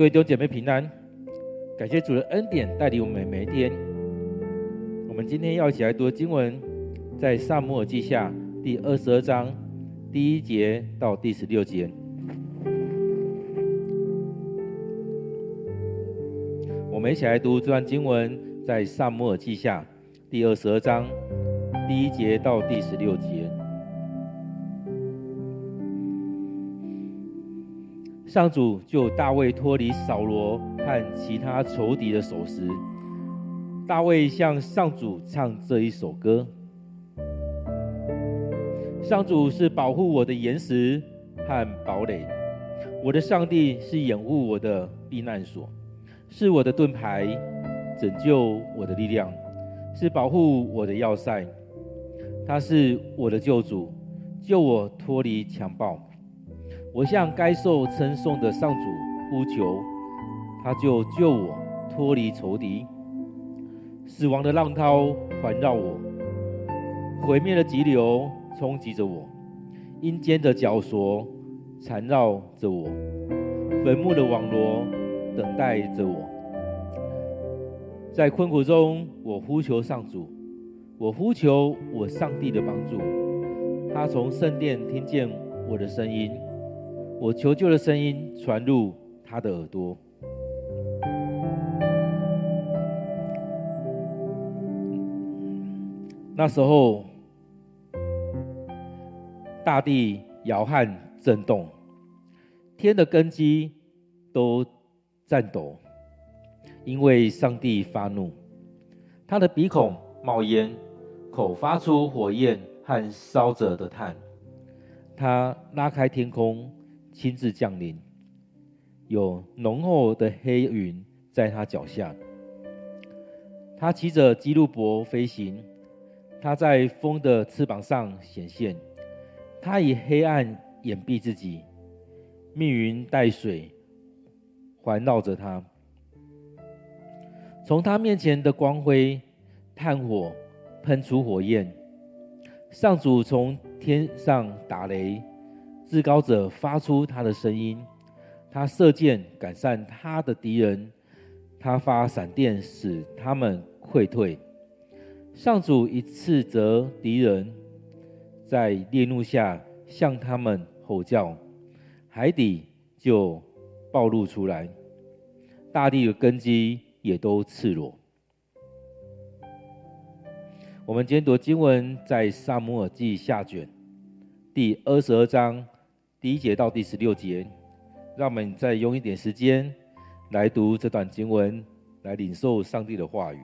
各位弟兄姐妹平安，感谢主的恩典带领我们每一天。我们今天要一起来读经文，在撒母耳记下第二十二章第一节到第十六节。我们一起来读这段经文，在撒母耳记下第二十二章第一节到第十六节。上主救大卫脱离扫罗和其他仇敌的手时，大卫向上主唱这一首歌：上主是保护我的岩石和堡垒，我的上帝是掩护我的避难所，是我的盾牌，拯救我的力量，是保护我的要塞。他是我的救主，救我脱离强暴。我向该受称颂的上主呼求，他就救我脱离仇敌。死亡的浪涛环绕我，毁灭的急流冲击着我，阴间的绞索缠绕着我，坟墓的网罗等待着我。在困苦中，我呼求上主，我呼求我上帝的帮助。他从圣殿听见我的声音。我求救的声音传入他的耳朵。那时候，大地摇撼震动，天的根基都颤抖，因为上帝发怒，他的鼻孔冒烟，口发出火焰和烧着的炭，他拉开天空。亲自降临，有浓厚的黑云在他脚下。他骑着基路伯飞行，他在风的翅膀上显现。他以黑暗掩蔽自己，密云带水环绕着他。从他面前的光辉，炭火喷出火焰。上主从天上打雷。至高者发出他的声音，他射箭赶散他的敌人，他发闪电使他们溃退。上主一斥责敌人，在烈怒下向他们吼叫，海底就暴露出来，大地的根基也都赤裸。我们今天读经文在撒母耳记下卷第二十二章。第一节到第十六节，让我们再用一点时间来读这段经文，来领受上帝的话语。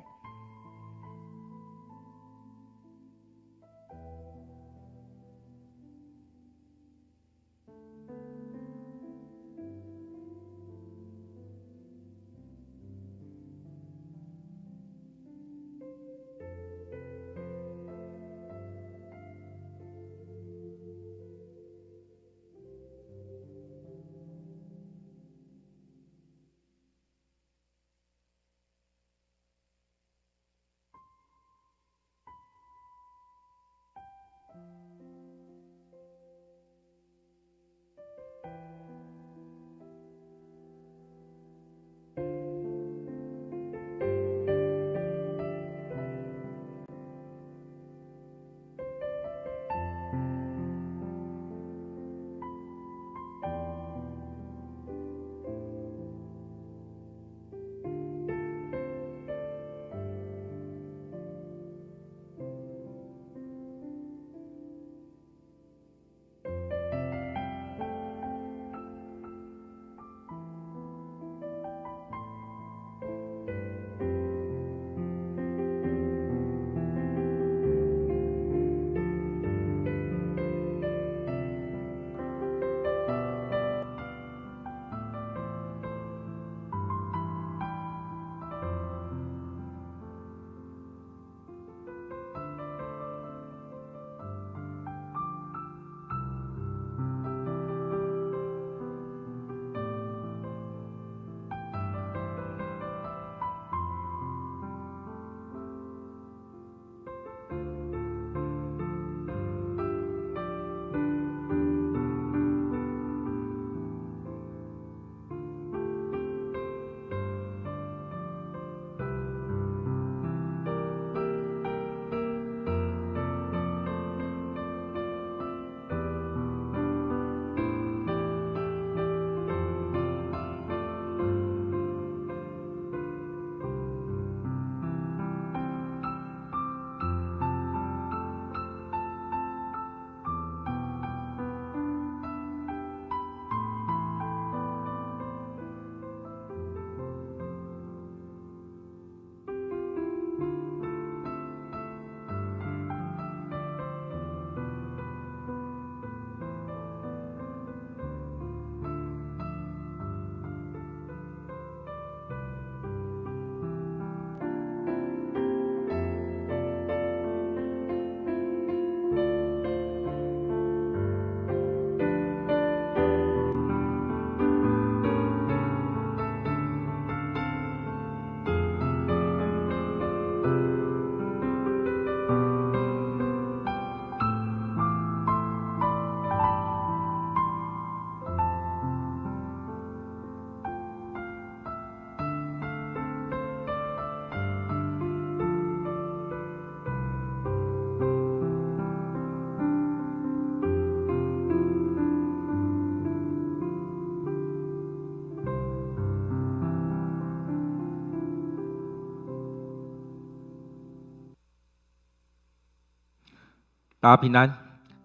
大家平安，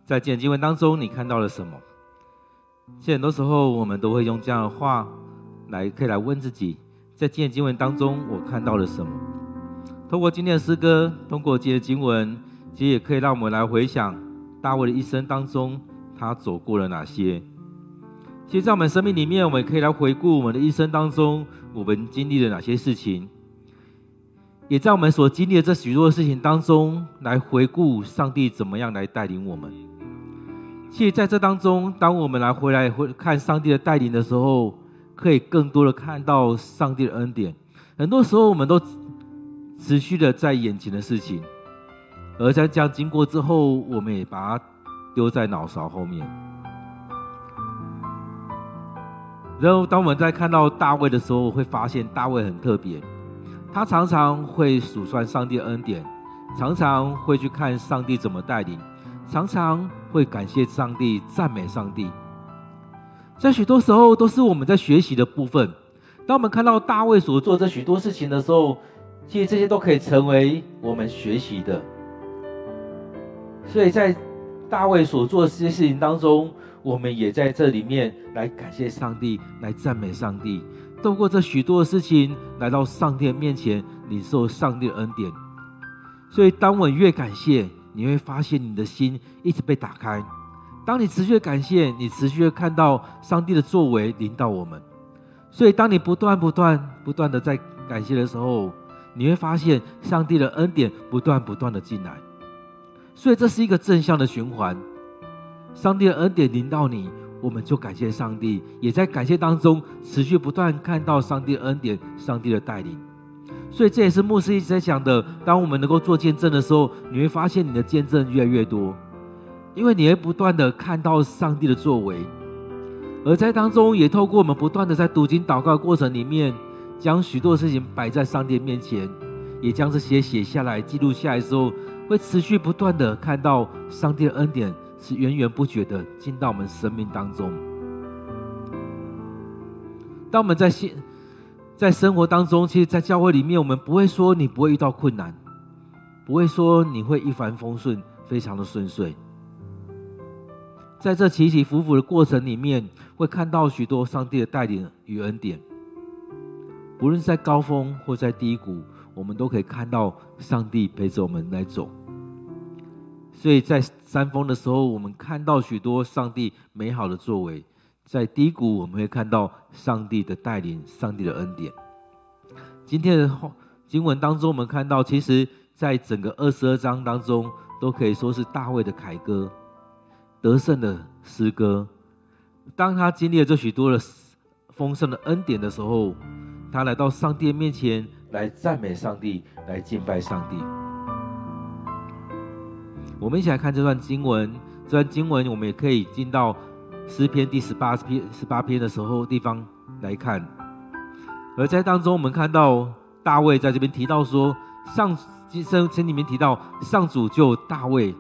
在今天经文当中，你看到了什么？其实很多时候，我们都会用这样的话来，可以来问自己，在今天经文当中，我看到了什么？通过今天的诗歌，通过今天的经文，其实也可以让我们来回想大卫的一生当中，他走过了哪些？其实，在我们生命里面，我们可以来回顾我们的一生当中，我们经历了哪些事情。也在我们所经历的这许多事情当中，来回顾上帝怎么样来带领我们。其实，在这当中，当我们来回来回看上帝的带领的时候，可以更多的看到上帝的恩典。很多时候，我们都持续的在眼前的事情，而在这样经过之后，我们也把它丢在脑勺后面。然后，当我们在看到大卫的时候，会发现大卫很特别。他常常会数算上帝恩典，常常会去看上帝怎么带领，常常会感谢上帝、赞美上帝。在许多时候，都是我们在学习的部分。当我们看到大卫所做这许多事情的时候，其实这些都可以成为我们学习的。所以在大卫所做这些事情当中，我们也在这里面来感谢上帝，来赞美上帝。透过这许多的事情，来到上帝的面前，领受上帝的恩典。所以，当我越感谢，你会发现你的心一直被打开。当你持续的感谢，你持续的看到上帝的作为领导我们。所以，当你不断、不断、不断的在感谢的时候，你会发现上帝的恩典不断、不断的进来。所以，这是一个正向的循环。上帝的恩典领导你。我们就感谢上帝，也在感谢当中持续不断看到上帝的恩典、上帝的带领。所以这也是牧师一直在讲的：当我们能够做见证的时候，你会发现你的见证越来越多，因为你会不断的看到上帝的作为。而在当中，也透过我们不断的在读经祷告过程里面，将许多事情摆在上帝面前，也将这些写下来、记录下来的时候，会持续不断的看到上帝的恩典。是源源不绝的进到我们生命当中。当我们在现在生活当中，其实，在教会里面，我们不会说你不会遇到困难，不会说你会一帆风顺，非常的顺遂。在这起起伏伏的过程里面，会看到许多上帝的带领与恩典。不论在高峰或在低谷，我们都可以看到上帝陪着我们来走。所以在山峰的时候，我们看到许多上帝美好的作为；在低谷，我们会看到上帝的带领、上帝的恩典。今天的经文当中，我们看到，其实，在整个二十二章当中，都可以说是大卫的凯歌、得胜的诗歌。当他经历了这许多的丰盛的恩典的时候，他来到上帝面前来赞美上帝，来敬拜上帝。我们一起来看这段经文。这段经文，我们也可以进到诗篇第十八篇、十八篇的时候地方来看。而在当中，我们看到大卫在这边提到说，上经圣经里面提到，上主救大卫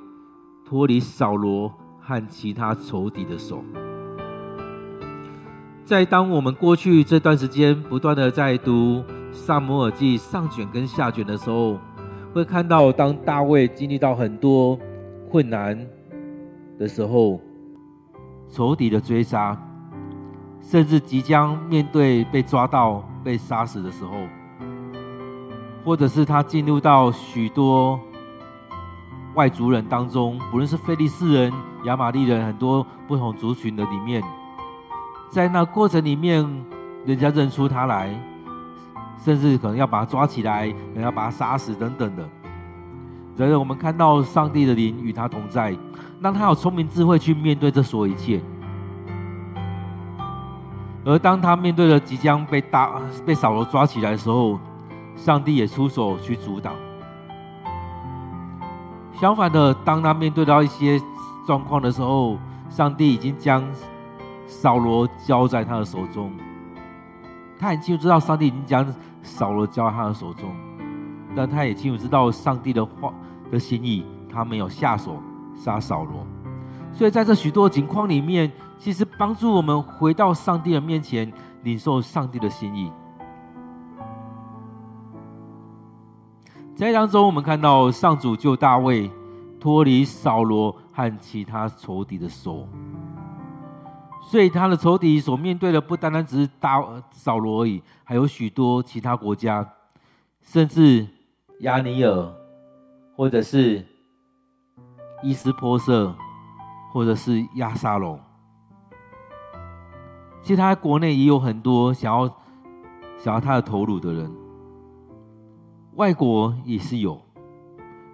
脱离扫罗和其他仇敌的手。在当我们过去这段时间不断的在读撒母耳记上卷跟下卷的时候，会看到当大卫经历到很多。困难的时候，仇敌的追杀，甚至即将面对被抓到、被杀死的时候，或者是他进入到许多外族人当中，不论是非利斯人、亚玛力人，很多不同族群的里面，在那过程里面，人家认出他来，甚至可能要把他抓起来，可能要把他杀死等等的。然而，我们看到上帝的灵与他同在，让他有聪明智慧去面对这所有一切。而当他面对了即将被大被扫罗抓起来的时候，上帝也出手去阻挡。相反的，当他面对到一些状况的时候，上帝已经将扫罗交在他的手中。他很清楚知道，上帝已经将扫罗交在他的手中。但他也清楚知道上帝的话的心意，他没有下手杀扫罗。所以在这许多情况里面，其实帮助我们回到上帝的面前，领受上帝的心意。在当中，我们看到上主救大卫脱离扫罗和其他仇敌的手。所以他的仇敌所面对的不单单只是大扫罗而已，还有许多其他国家，甚至亚尼尔，或者是伊斯波瑟，或者是亚沙龙。其实他国内也有很多想要想要他的头颅的人，外国也是有。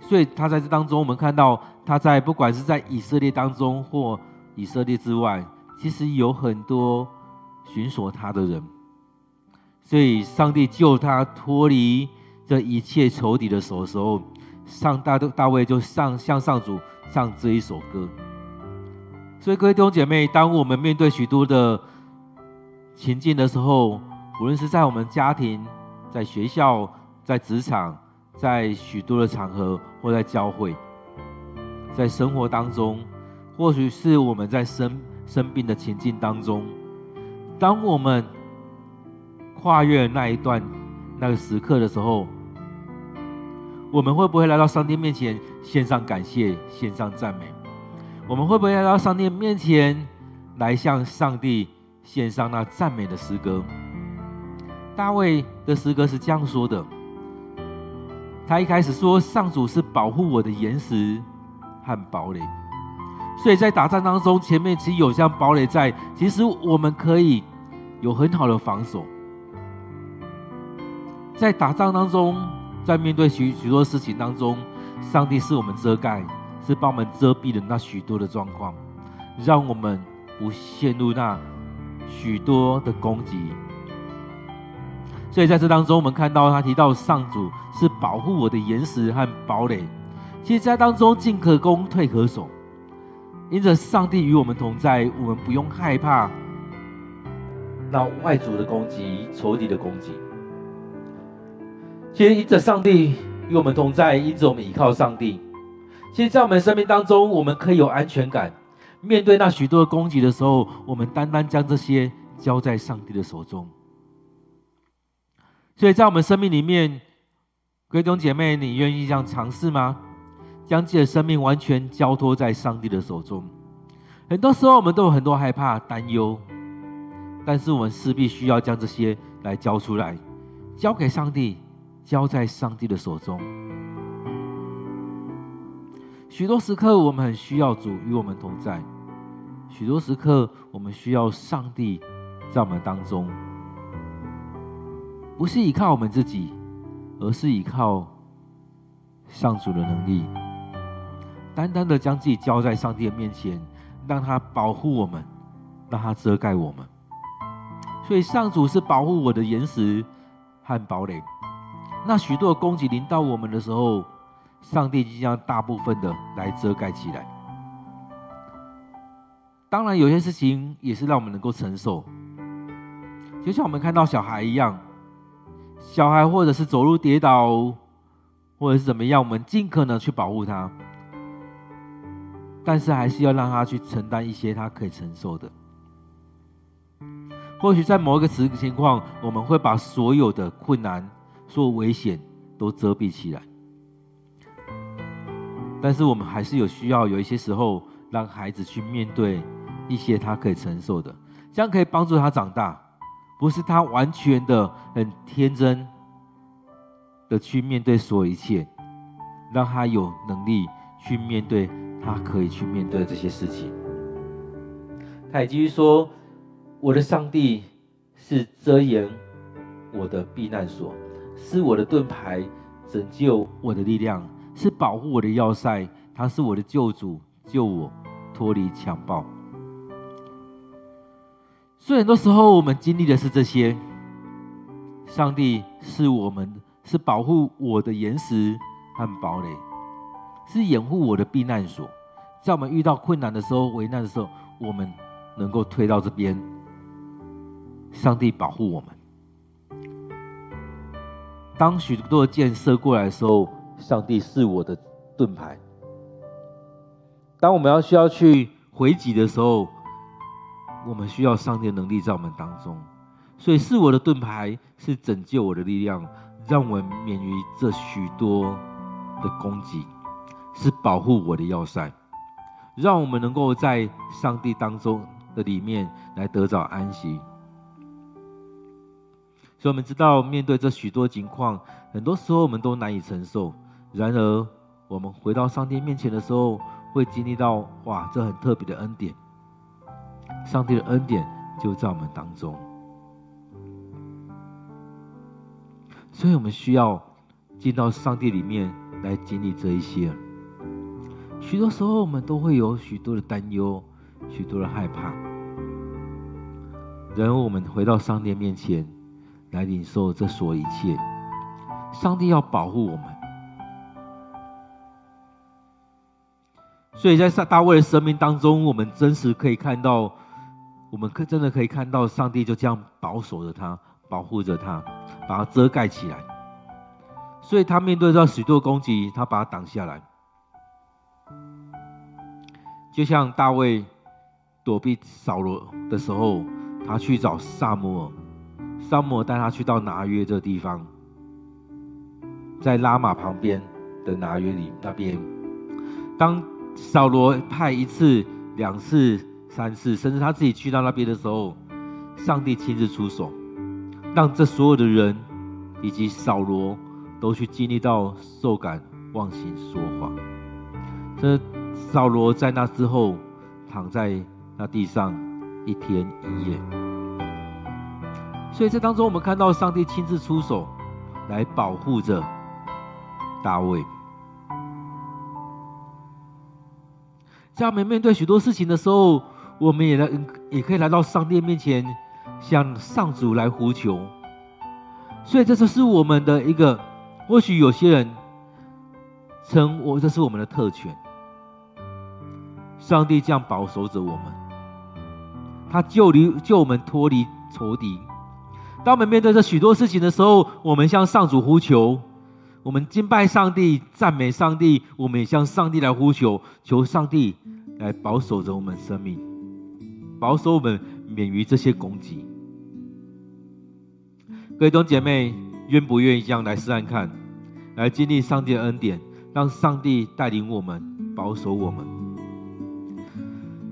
所以他在这当中，我们看到他在不管是在以色列当中或以色列之外。其实有很多寻索他的人，所以上帝救他脱离这一切仇敌的手的时候，上大都大卫就上向上主唱这一首歌。所以各位弟兄姐妹，当我们面对许多的情境的时候，无论是在我们家庭、在学校、在职场、在许多的场合，或在教会，在生活当中，或许是我们在生。生病的情境当中，当我们跨越那一段那个时刻的时候，我们会不会来到上帝面前献上感谢、献上赞美？我们会不会来到上帝面前来向上帝献上那赞美的诗歌？大卫的诗歌是这样说的：他一开始说，上主是保护我的岩石和堡垒。所以在打仗当中，前面其实有像堡垒在，其实我们可以有很好的防守。在打仗当中，在面对许许多事情当中，上帝是我们遮盖，是帮我们遮蔽的那许多的状况，让我们不陷入那许多的攻击。所以在这当中，我们看到他提到上主是保护我的岩石和堡垒。其实，在当中进可攻，退可守。因着上帝与我们同在，我们不用害怕那外族的攻击、仇敌的攻击。其实，因着上帝与我们同在，因着我们依靠上帝，其实，在我们生命当中，我们可以有安全感。面对那许多的攻击的时候，我们单单将这些交在上帝的手中。所以在我们生命里面，各位弟兄姐妹，你愿意这样尝试吗？将自己的生命完全交托在上帝的手中。很多时候，我们都有很多害怕、担忧，但是我们势必需要将这些来交出来，交给上帝，交在上帝的手中。许多时刻，我们很需要主与我们同在；许多时刻，我们需要上帝在我们当中，不是依靠我们自己，而是依靠上主的能力。单单的将自己交在上帝的面前，让他保护我们，让他遮盖我们。所以上主是保护我的岩石和堡垒。那许多的攻击临到我们的时候，上帝即将大部分的来遮盖起来。当然，有些事情也是让我们能够承受，就像我们看到小孩一样，小孩或者是走路跌倒，或者是怎么样，我们尽可能去保护他。但是还是要让他去承担一些他可以承受的。或许在某一个时情况，我们会把所有的困难、所有危险都遮蔽起来。但是我们还是有需要，有一些时候让孩子去面对一些他可以承受的，这样可以帮助他长大，不是他完全的很天真的去面对所有一切，让他有能力去面对。他可以去面对这些事情。他也继续说：“我的上帝是遮掩我的避难所，是我的盾牌，拯救我的力量，是保护我的要塞。他是我的救主，救我脱离强暴。”所以很多时候我们经历的是这些。上帝是我们是保护我的岩石和堡垒，是掩护我的避难所。在我们遇到困难的时候、危难的时候，我们能够推到这边，上帝保护我们。当许多的箭射过来的时候，上帝是我的盾牌。当我们要需要去回击的时候，我们需要上帝的能力在我们当中。所以，是我的盾牌，是拯救我的力量，让我免于这许多的攻击。是保护我的要塞，让我们能够在上帝当中的里面来得着安息。所以，我们知道面对这许多情况，很多时候我们都难以承受。然而，我们回到上帝面前的时候，会经历到哇，这很特别的恩典。上帝的恩典就在我们当中，所以我们需要进到上帝里面来经历这一些。许多时候，我们都会有许多的担忧，许多的害怕。然而，我们回到上帝面前来领受这所一切，上帝要保护我们。所以在大卫的生命当中，我们真实可以看到，我们可真的可以看到，上帝就这样保守着他，保护着他，把他遮盖起来。所以他面对到许多攻击，他把他挡下来。就像大卫躲避扫罗的时候，他去找撒母耳，撒母耳带他去到拿约这地方，在拉玛旁边的拿约里那边，当。扫罗派一次、两次、三次，甚至他自己去到那边的时候，上帝亲自出手，让这所有的人以及扫罗都去经历到受感忘形说谎。这扫罗在那之后躺在那地上一天一夜。所以这当中，我们看到上帝亲自出手来保护着大卫。在我们面对许多事情的时候，我们也来，也可以来到上帝面前，向上主来呼求。所以，这就是我们的一个。或许有些人称我这是我们的特权。上帝这样保守着我们，他救离救我们脱离仇敌。当我们面对这许多事情的时候，我们向上主呼求，我们敬拜上帝，赞美上帝，我们也向上帝来呼求，求上帝。来保守着我们生命，保守我们免于这些攻击。各位弟兄姐妹，愿不愿意这样来试探看，来经历上帝的恩典，让上帝带领我们，保守我们。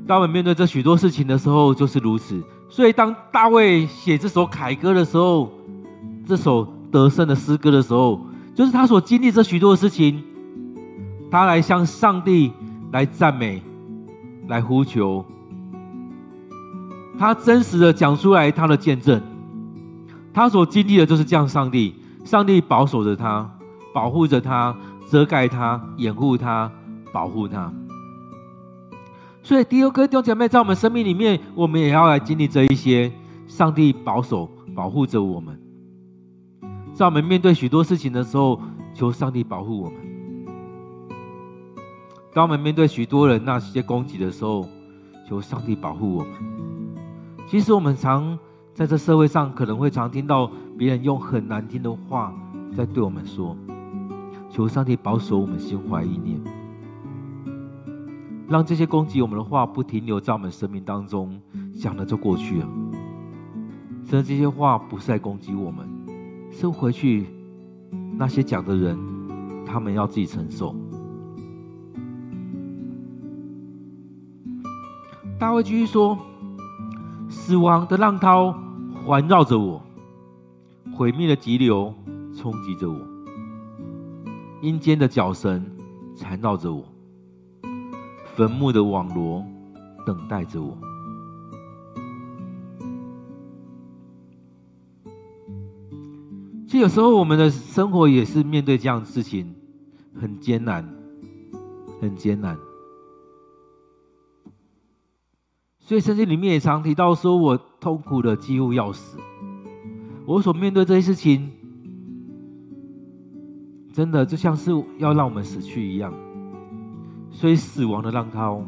当我们面对这许多事情的时候，就是如此。所以，当大卫写这首凯歌的时候，这首得胜的诗歌的时候，就是他所经历这许多的事情，他来向上帝来赞美。来呼求，他真实的讲出来他的见证，他所经历的就是这样。上帝，上帝保守着他，保护着他，遮盖他，掩护他，保护他。所以，第二个弟兄姐妹，在我们生命里面，我们也要来经历这一些。上帝保守、保护着我们，在我们面对许多事情的时候，求上帝保护我们。当我们面对许多人那些攻击的时候，求上帝保护我们。其实我们常在这社会上，可能会常听到别人用很难听的话在对我们说。求上帝保守我们心怀意念，让这些攻击我们的话不停留在我们生命当中，讲了就过去了。甚至这些话不是在攻击我们，收回去那些讲的人，他们要自己承受。大卫继续说：“死亡的浪涛环绕着我，毁灭的急流冲击着我，阴间的绞绳缠绕着我，坟墓的网罗等待着我。”其实有时候我们的生活也是面对这样的事情，很艰难，很艰难。所以圣经里面也常提到说，我痛苦的几乎要死。我所面对这些事情，真的就像是要让我们死去一样。所以死亡的浪涛、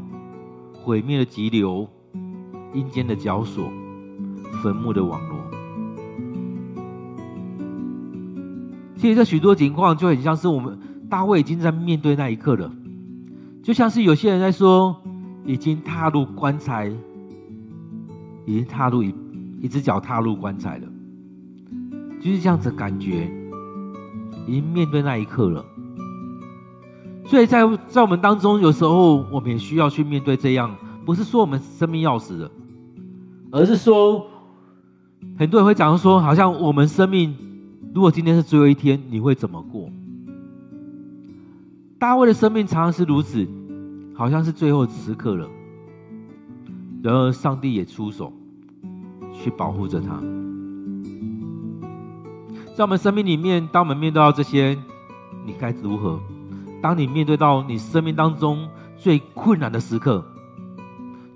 毁灭的急流、阴间的绞索、坟墓的网罗，其实这许多情况就很像是我们大卫已经在面对那一刻了，就像是有些人在说，已经踏入棺材。已经踏入一一只脚踏入棺材了，就是这样子感觉，已经面对那一刻了。所以在在我们当中，有时候我们也需要去面对这样，不是说我们生命要死了，而是说，很多人会讲说，好像我们生命，如果今天是最后一天，你会怎么过？大卫的生命常常是如此，好像是最后时刻了。然而，上帝也出手去保护着他。在我们生命里面，当我们面对到这些，你该如何？当你面对到你生命当中最困难的时刻，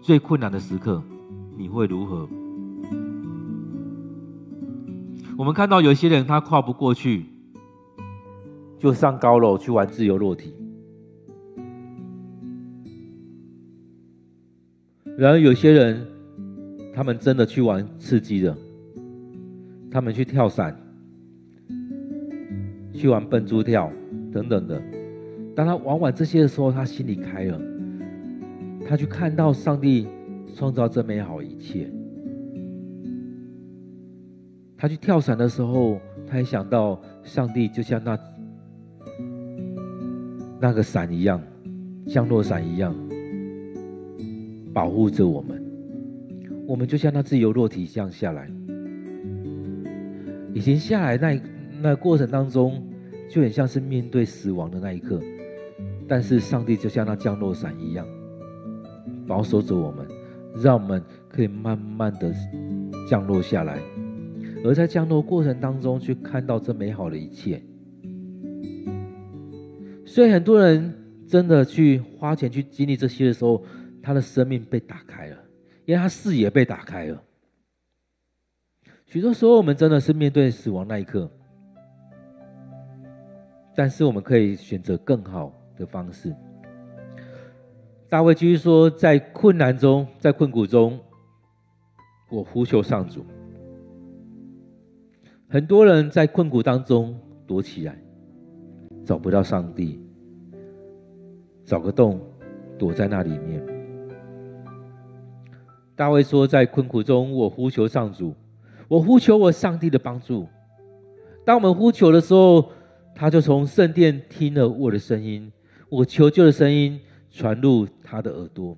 最困难的时刻，你会如何？我们看到有些人他跨不过去，就上高楼去玩自由落体。然而有些人，他们真的去玩刺激的，他们去跳伞。去玩蹦猪跳等等的，当他玩完这些的时候，他心里开了，他去看到上帝创造这美好一切。他去跳伞的时候，他也想到上帝就像那那个伞一样，降落伞一样，保护着我们。我们就像那自由落体一样下来，已经下来那那过程当中。就很像是面对死亡的那一刻，但是上帝就像那降落伞一样，保守着我们，让我们可以慢慢的降落下来，而在降落过程当中去看到这美好的一切。所以很多人真的去花钱去经历这些的时候，他的生命被打开了，因为他视野被打开了。许多时候，我们真的是面对死亡那一刻。但是我们可以选择更好的方式。大卫继续说：“在困难中，在困苦中，我呼求上主。”很多人在困苦当中躲起来，找不到上帝，找个洞躲在那里面。大卫说：“在困苦中，我呼求上主，我呼求我上帝的帮助。”当我们呼求的时候，他就从圣殿听了我的声音，我求救的声音传入他的耳朵。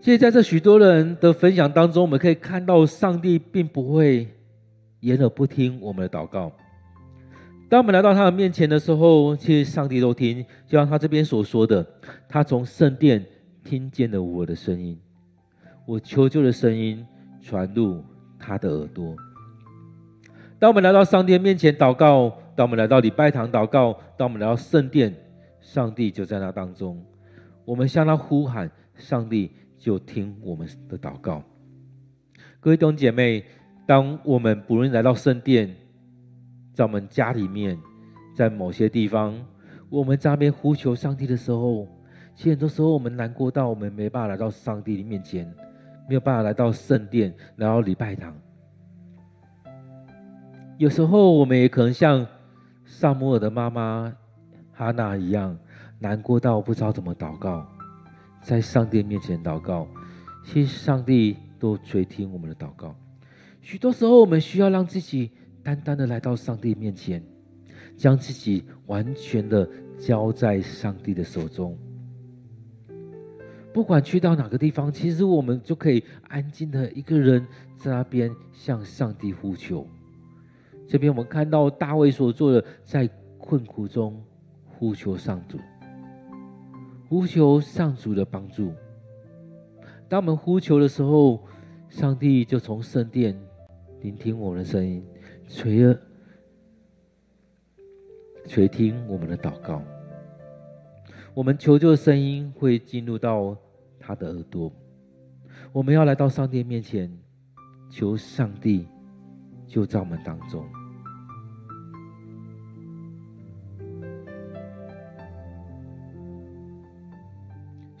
其实，在这许多人的分享当中，我们可以看到，上帝并不会掩耳不听我们的祷告。当我们来到他的面前的时候，其实上帝都听，就像他这边所说的，他从圣殿听见了我的声音，我求救的声音传入他的耳朵。当我们来到上帝面前祷告，当我们来到礼拜堂祷告，当我们来到圣殿，上帝就在那当中。我们向他呼喊，上帝就听我们的祷告。各位弟兄姐妹，当我们不论来到圣殿，在我们家里面，在某些地方，我们在那边呼求上帝的时候，其实很多时候我们难过到我们没办法来到上帝的面前，没有办法来到圣殿，来到礼拜堂。有时候我们也可能像撒母耳的妈妈哈娜一样，难过到不知道怎么祷告，在上帝面前祷告，其实上帝都垂听我们的祷告。许多时候，我们需要让自己单单的来到上帝面前，将自己完全的交在上帝的手中。不管去到哪个地方，其实我们就可以安静的一个人在那边向上帝呼求。这边我们看到大卫所做的，在困苦中呼求上主，呼求上主的帮助。当我们呼求的时候，上帝就从圣殿聆听我们的声音，垂耳垂听我们的祷告。我们求救的声音会进入到他的耳朵。我们要来到上帝面前，求上帝就在我们当中。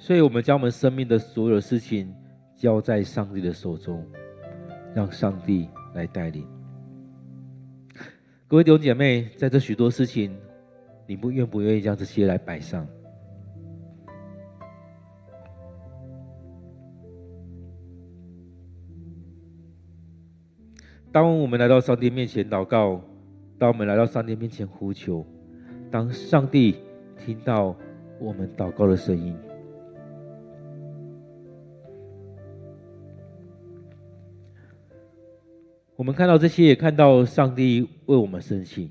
所以，我们将我们生命的所有事情交在上帝的手中，让上帝来带领。各位弟兄姐妹，在这许多事情，你不愿不愿意将这些来摆上？当我们来到上帝面前祷告，当我们来到上帝面前呼求，当上帝听到我们祷告的声音。我们看到这些，也看到上帝为我们生气。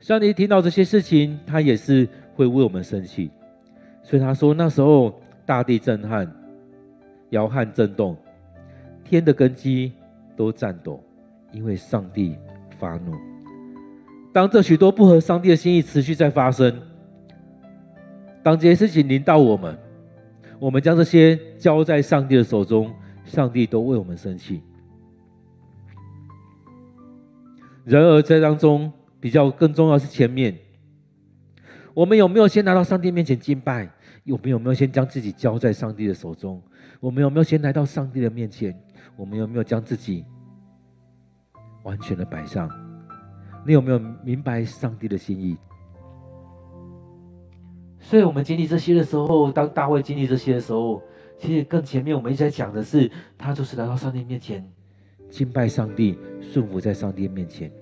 上帝听到这些事情，他也是会为我们生气。所以他说，那时候大地震撼，摇撼震动，天的根基都颤抖，因为上帝发怒。当这许多不合上帝的心意持续在发生，当这些事情临到我们，我们将这些交在上帝的手中，上帝都为我们生气。然而，在当中比较更重要是前面，我们有没有先来到上帝面前敬拜？我们有没有先将自己交在上帝的手中？我们有没有先来到上帝的面前？我们有没有将自己完全的摆上？你有没有明白上帝的心意？所以，我们经历这些的时候，当大卫经历这些的时候，其实更前面我们一直在讲的是，他就是来到上帝面前。敬拜上帝，顺服在上帝面前。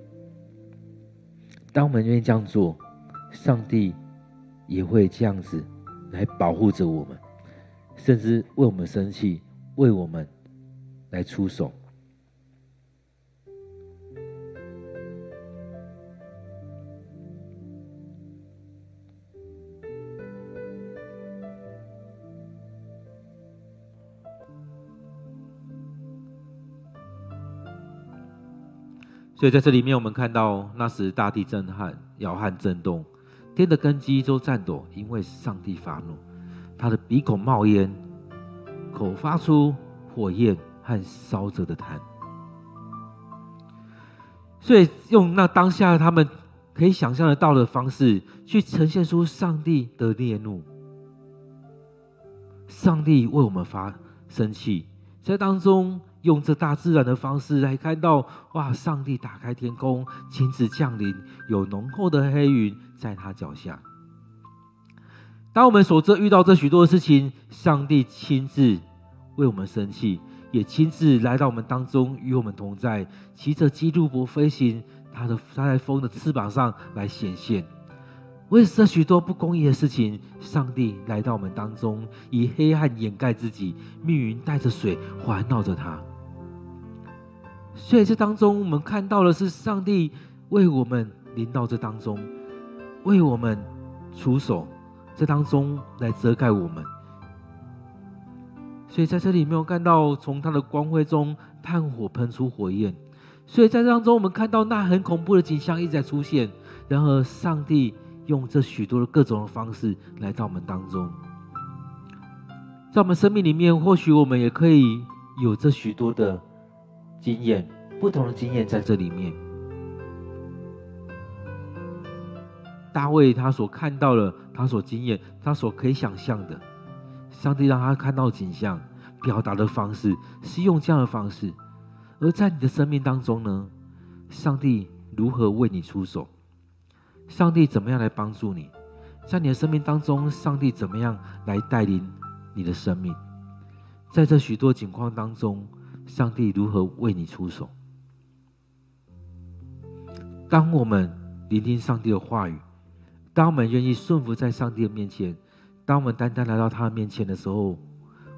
当我们愿意这样做，上帝也会这样子来保护着我们，甚至为我们生气，为我们来出手。所以在这里面，我们看到那时大地震撼、摇撼、震动，天的根基都颤抖，因为上帝发怒，他的鼻孔冒烟，口发出火焰和烧着的炭。所以用那当下他们可以想象得到的方式，去呈现出上帝的烈怒。上帝为我们发生气，在当中。用这大自然的方式来看到，哇！上帝打开天空，亲自降临，有浓厚的黑云在他脚下。当我们所这遇到这许多的事情，上帝亲自为我们生气，也亲自来到我们当中，与我们同在，骑着基路伯飞行，他的他在风的翅膀上来显现。为这许多不公义的事情，上帝来到我们当中，以黑暗掩盖自己，密云带着水环绕着他。所以这当中，我们看到的是上帝为我们临到这当中，为我们出手，这当中来遮盖我们。所以在这里没有看到从他的光辉中炭火喷出火焰。所以在这当中，我们看到那很恐怖的景象一直在出现。然而，上帝用这许多的各种的方式来到我们当中，在我们生命里面，或许我们也可以有这许多的经验。不同的经验在这里面，大卫他所看到的，他所经验，他所可以想象的，上帝让他看到景象，表达的方式是用这样的方式。而在你的生命当中呢，上帝如何为你出手？上帝怎么样来帮助你？在你的生命当中，上帝怎么样来带领你的生命？在这许多情况当中，上帝如何为你出手？当我们聆听上帝的话语，当我们愿意顺服在上帝的面前，当我们单单来到他的面前的时候，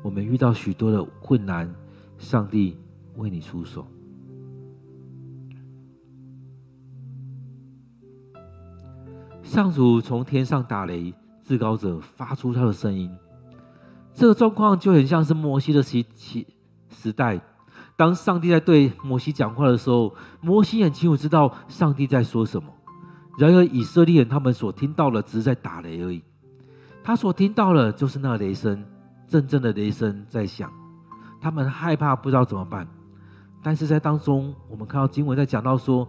我们遇到许多的困难，上帝为你出手。上主从天上打雷，至高者发出他的声音。这个状况就很像是摩西的时期时代。当上帝在对摩西讲话的时候，摩西很清楚知道上帝在说什么。然而以色列人他们所听到的只是在打雷而已，他所听到的就是那雷声，阵阵的雷声在响，他们害怕不知道怎么办。但是在当中，我们看到经文在讲到说，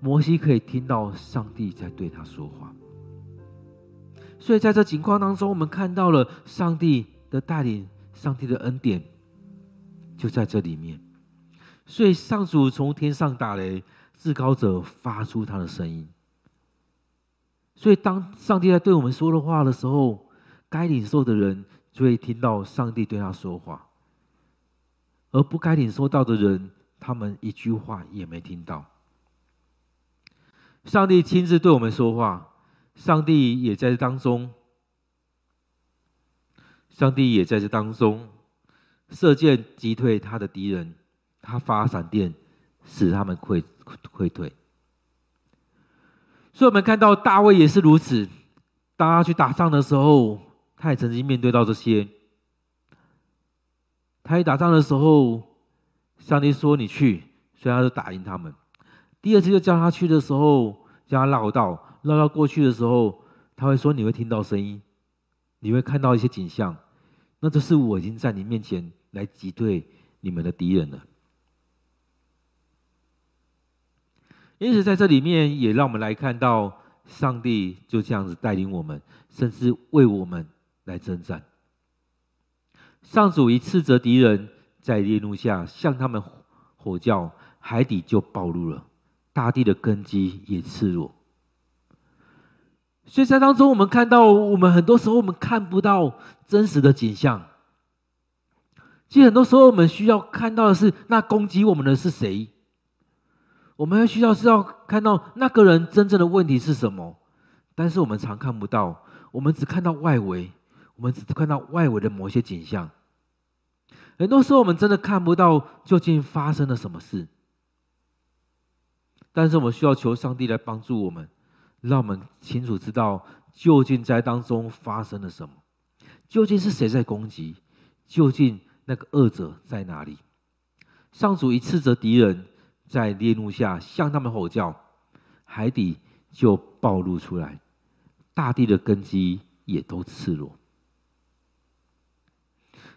摩西可以听到上帝在对他说话。所以在这情况当中，我们看到了上帝的带领，上帝的恩典。就在这里面，所以上主从天上打雷，至高者发出他的声音。所以当上帝在对我们说的话的时候，该领受的人就会听到上帝对他说话，而不该领受到的人，他们一句话也没听到。上帝亲自对我们说话，上帝也在这当中，上帝也在这当中射箭击退他的敌人，他发闪电使他们溃溃退。所以，我们看到大卫也是如此。当他去打仗的时候，他也曾经面对到这些。他一打仗的时候，上帝说：“你去。”所以他就打赢他们。第二次就叫他去的时候，叫他绕道，绕到过去的时候，他会说：“你会听到声音，你会看到一些景象，那就是我已经在你面前来击退你们的敌人了。”因此，在这里面也让我们来看到，上帝就这样子带领我们，甚至为我们来征战。上主一斥责敌人，在烈怒下向他们吼叫。海底就暴露了，大地的根基也赤裸。所以在当中，我们看到，我们很多时候我们看不到真实的景象。其实很多时候，我们需要看到的是，那攻击我们的是谁？我们需要是要看到那个人真正的问题是什么？但是我们常看不到，我们只看到外围，我们只看到外围的某些景象。很多时候，我们真的看不到究竟发生了什么事。但是我们需要求上帝来帮助我们，让我们清楚知道究竟在当中发生了什么，究竟是谁在攻击，究竟那个恶者在哪里？上主一斥责敌人，在烈怒下向他们吼叫，海底就暴露出来，大地的根基也都赤裸。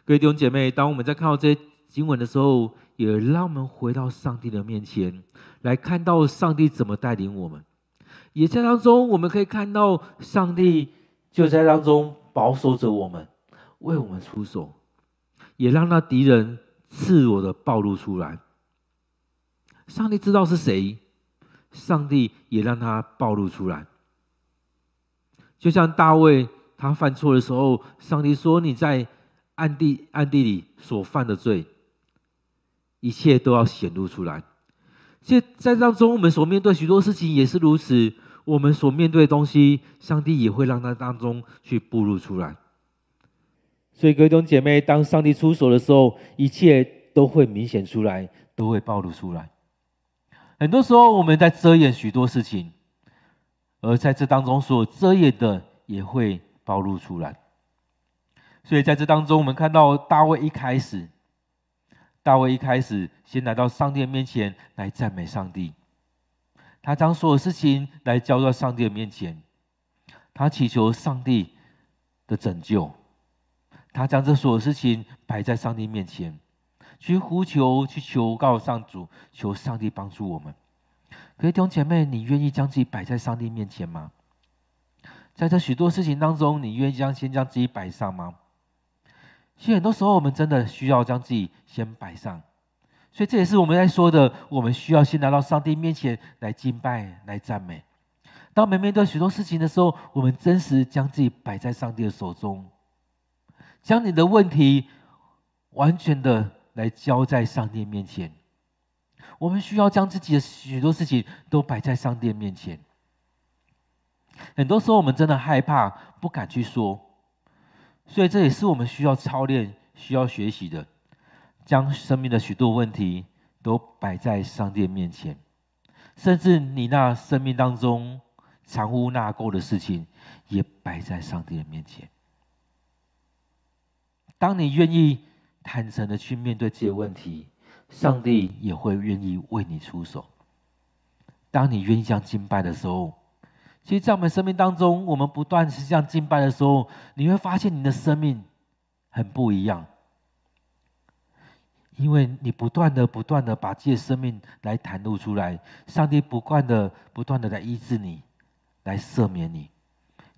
各位弟兄姐妹，当我们在看到这些经文的时候，也让我们回到上帝的面前，来看到上帝怎么带领我们。也在当中，我们可以看到上帝就在当中保守着我们，为我们出手，也让那敌人赤裸的暴露出来。上帝知道是谁，上帝也让他暴露出来。就像大卫他犯错的时候，上帝说：“你在暗地暗地里所犯的罪。”一切都要显露出来。现在当中，我们所面对许多事情也是如此。我们所面对的东西，上帝也会让它当中去暴露出来。所以，各位弟兄姐妹，当上帝出手的时候，一切都会明显出来，都会暴露出来。很多时候，我们在遮掩许多事情，而在这当中所遮掩的，也会暴露出来。所以，在这当中，我们看到大卫一开始。大卫一开始先来到上帝面前来赞美上帝，他将所有事情来交到上帝的面前，他祈求上帝的拯救，他将这所有事情摆在上帝面前，去呼求、去求告上主，求上帝帮助我们。各位弟兄姐妹，你愿意将自己摆在上帝面前吗？在这许多事情当中，你愿意将先将自己摆上吗？其实很多时候，我们真的需要将自己先摆上，所以这也是我们在说的。我们需要先来到上帝面前来敬拜、来赞美。当我们面对许多事情的时候，我们真实将自己摆在上帝的手中，将你的问题完全的来交在上帝面前。我们需要将自己的许多事情都摆在上帝面前。很多时候，我们真的害怕，不敢去说。所以这也是我们需要操练、需要学习的，将生命的许多问题都摆在上帝面前，甚至你那生命当中藏污纳垢的事情，也摆在上帝的面前。当你愿意坦诚的去面对这些问题，上帝也会愿意为你出手。当你愿意这样敬拜的时候。其实，在我们生命当中，我们不断是这样敬拜的时候，你会发现你的生命很不一样，因为你不断的、不断的把自己的生命来袒露出来，上帝不断的、不断的来医治你，来赦免你。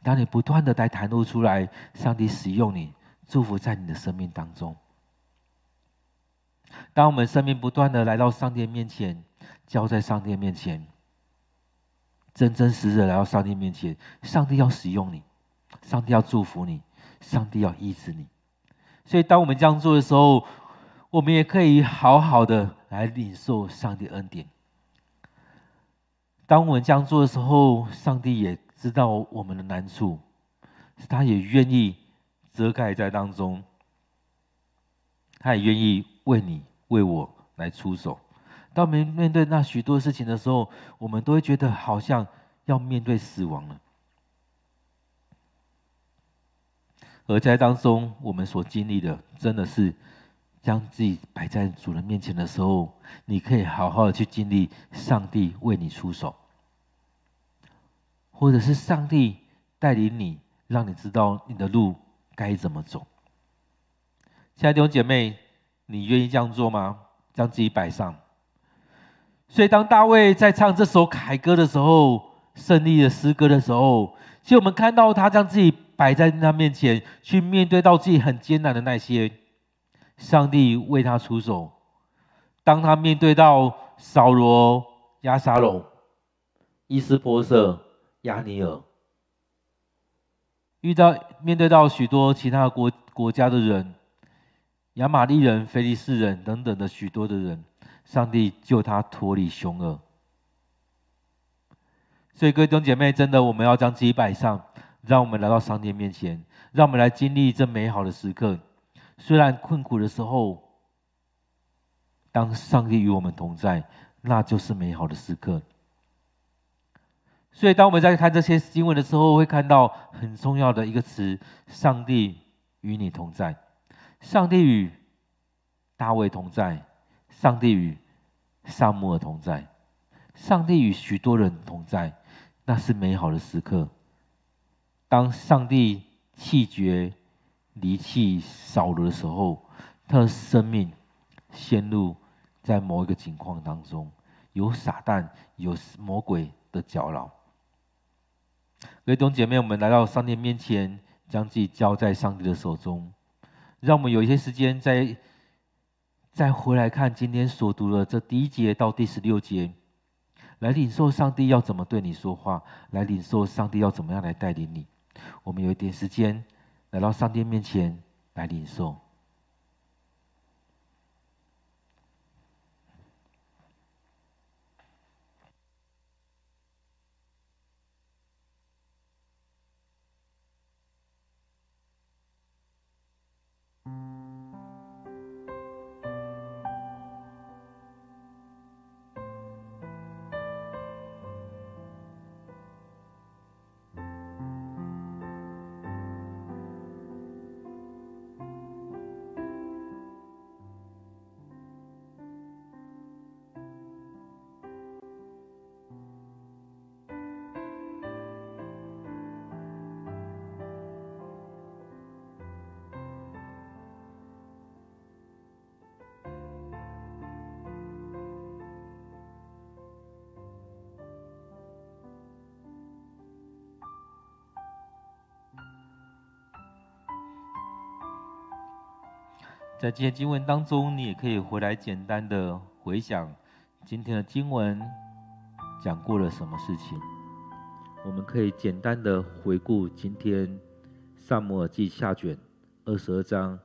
当你不断的来袒露出来，上帝使用你，祝福在你的生命当中。当我们生命不断的来到上帝面前，交在上帝面前。真真实实来到上帝面前，上帝要使用你，上帝要祝福你，上帝要医治你。所以，当我们这样做的时候，我们也可以好好的来领受上帝恩典。当我们这样做的时候，上帝也知道我们的难处，他也愿意遮盖在当中，他也愿意为你为我来出手。当我们面对那许多事情的时候，我们都会觉得好像要面对死亡了。而在当中，我们所经历的，真的是将自己摆在主人面前的时候，你可以好好的去经历上帝为你出手，或者是上帝带领你，让你知道你的路该怎么走。亲爱的弟兄姐妹，你愿意这样做吗？将自己摆上。所以，当大卫在唱这首凯歌的时候，胜利的诗歌的时候，其实我们看到他将自己。摆在他面前，去面对到自己很艰难的那些，上帝为他出手。当他面对到扫罗、押沙龙、伊斯波设、押尼尔，遇到面对到许多其他国国家的人，亚玛力人、非利士人等等的许多的人，上帝救他脱离凶恶。所以，各位弟兄姐妹，真的，我们要将自己摆上。让我们来到上帝面前，让我们来经历这美好的时刻。虽然困苦的时候，当上帝与我们同在，那就是美好的时刻。所以，当我们在看这些经文的时候，会看到很重要的一个词：上帝与你同在。上帝与大卫同在，上帝与撒母耳同在，上帝与许多人同在，那是美好的时刻。当上帝弃绝、离弃扫罗的时候，他的生命陷入在某一个情况当中，有撒旦、有魔鬼的搅扰。各位弟兄姐妹，我们来到上帝面前，将自己交在上帝的手中，让我们有一些时间再再回来看今天所读的这第一节到第十六节，来领受上帝要怎么对你说话，来领受上帝要怎么样来带领你。我们有一点时间来到上帝面前来领受。在这些经文当中，你也可以回来简单的回想今天的经文讲过了什么事情。我们可以简单的回顾今天《撒母耳记下卷》二十二章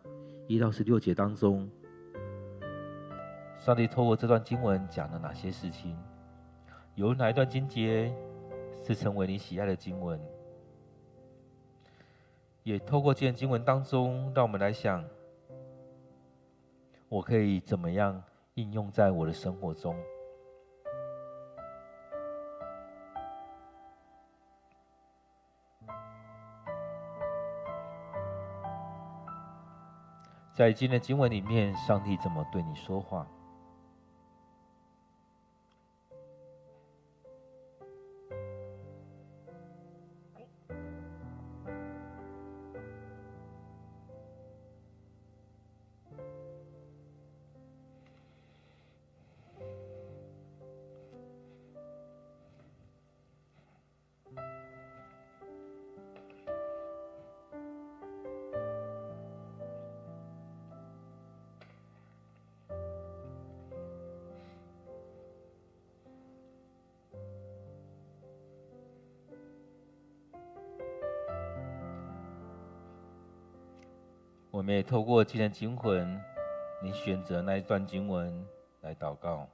一到十六节当中，上帝透过这段经文讲了哪些事情？有哪一段经节是成为你喜爱的经文？也透过这些经文当中，让我们来想。我可以怎么样应用在我的生活中？在今天的经文里面，上帝怎么对你说话？我们也透过今天经文，你选择那一段经文来祷告。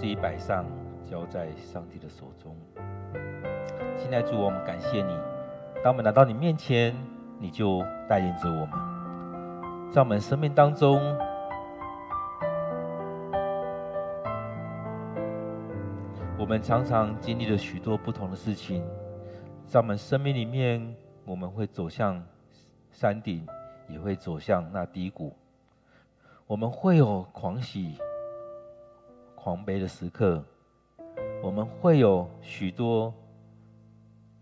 自己摆上，交在上帝的手中。现在主，我们感谢你。当我们来到你面前，你就带领着我们，在我们生命当中，我们常常经历了许多不同的事情。在我们生命里面，我们会走向山顶，也会走向那低谷。我们会有狂喜、狂悲的时刻，我们会有许多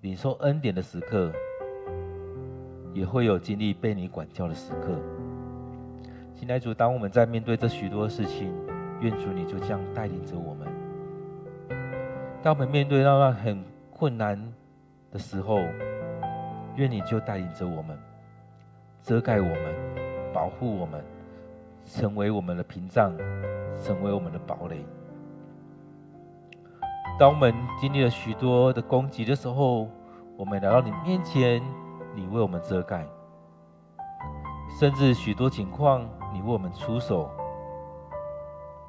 领受恩典的时刻。也会有经历被你管教的时刻。亲爱主，当我们在面对这许多事情，愿主你就这样带领着我们。当我们面对到那很困难的时候，愿你就带领着我们，遮盖我们，保护我们，成为我们的屏障，成为我们的堡垒。当我们经历了许多的攻击的时候，我们来到你面前。你为我们遮盖，甚至许多情况，你为我们出手，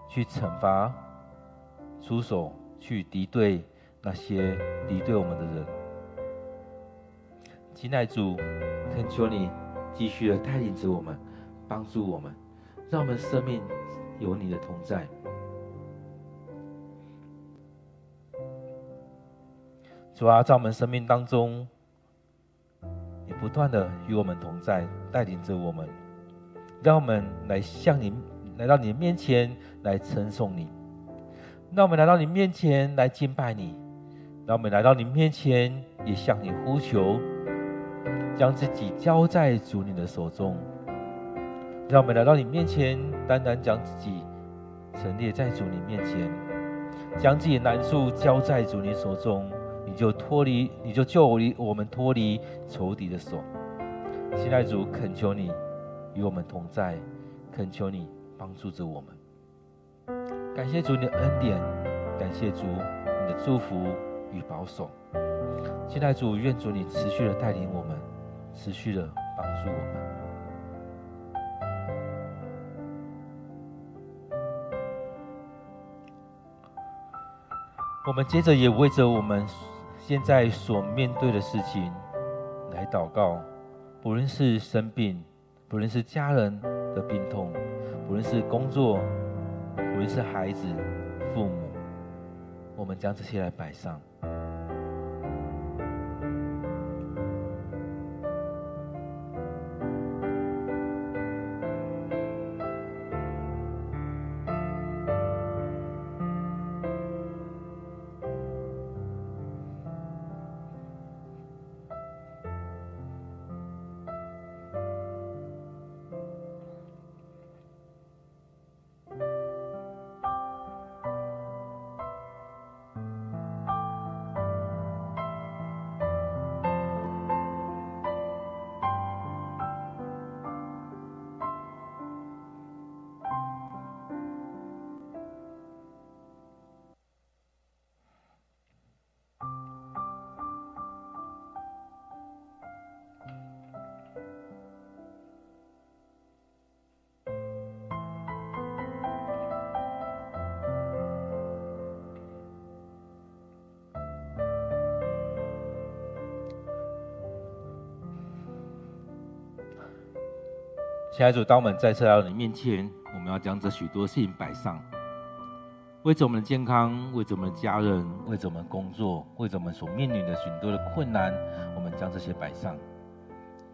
去惩罚，出手去敌对那些敌对我们的人。亲爱的主，恳求你继续的带领着我们，帮助我们，让我们生命有你的同在。主啊，在我们生命当中。你不断的与我们同在，带领着我们，让我们来向你来到你的面前来称颂你，让我们来到你面前来敬拜你，让我们来到你面前也向你呼求，将自己交在主你的手中，让我们来到你面前，单单将自己陈列在主你面前，将自己的难处交在主你手中。你就脱离，你就救离我们脱离仇敌的手。现在主，恳求你与我们同在，恳求你帮助着我们。感谢主你的恩典，感谢主你的祝福与保守。现在主，愿主你持续的带领我们，持续的帮助我们。我们接着也为着我们。现在所面对的事情来祷告，不论是生病，不论是家人的病痛，不论是工作，不论是孩子、父母，我们将这些来摆上。亲爱的主，当我们再次来到你面前，我们要将这许多事情摆上，为着我们的健康，为着我们的家人，为着我们工作，为着我们所面临的许多的困难，我们将这些摆上，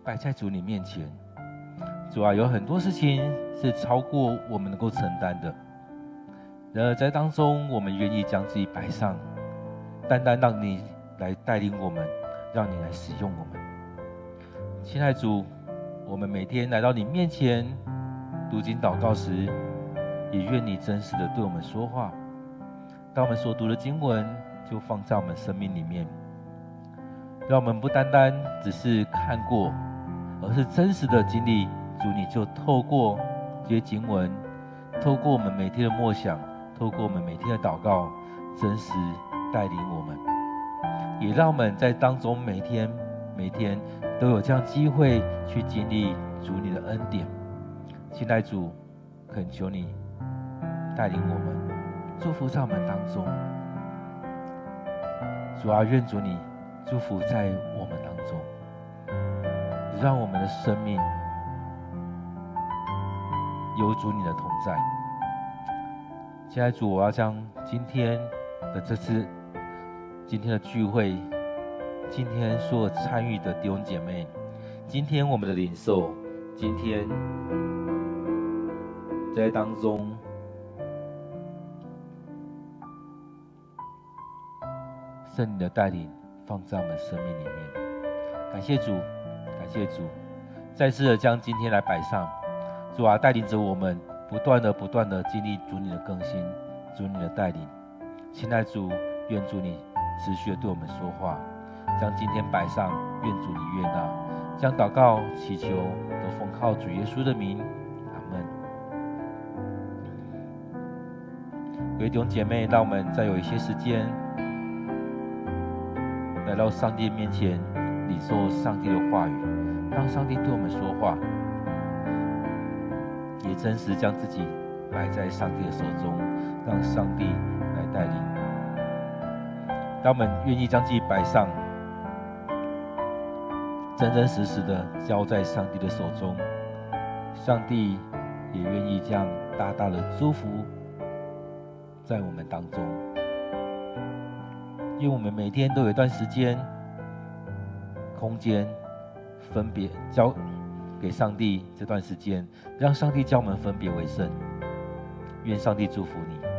摆在主你面前。主啊，有很多事情是超过我们能够承担的，然而在当中，我们愿意将自己摆上，单单让你来带领我们，让你来使用我们。亲爱的主。我们每天来到你面前读经祷告时，也愿你真实的对我们说话。当我们所读的经文，就放在我们生命里面，让我们不单单只是看过，而是真实的经历。主，你就透过这些经文，透过我们每天的默想，透过我们每天的祷告，真实带领我们，也让我们在当中每天每天。都有这样机会去经历主你的恩典，现在主，恳求你带领我们，祝福在我们当中。主啊，愿主你祝福在我们当中，让我们的生命有主你的同在。现在主，我要将今天的这次今天的聚会，今天所参与的弟兄姐妹，今天我们的领受，今天在当中。圣灵的带领放在我们生命里面，感谢主，感谢主，再次的将今天来摆上，主啊，带领着我们不断的、不断的经历主你的更新，主你的带领。亲爱主，愿主你持续的对我们说话，将今天摆上，愿主你悦纳，将祷告祈求都奉靠主耶稣的名，阿门。各位弟兄姐妹，让我们再有一些时间。来到上帝面前，领受上帝的话语，让上帝对我们说话，也真实将自己摆在上帝的手中，让上帝来带领。当我们愿意将自己摆上，真真实实的交在上帝的手中，上帝也愿意将大大的祝福在我们当中。因为我们每天都有一段时间、空间，分别交给上帝这段时间，让上帝教我们分别为圣。愿上帝祝福你。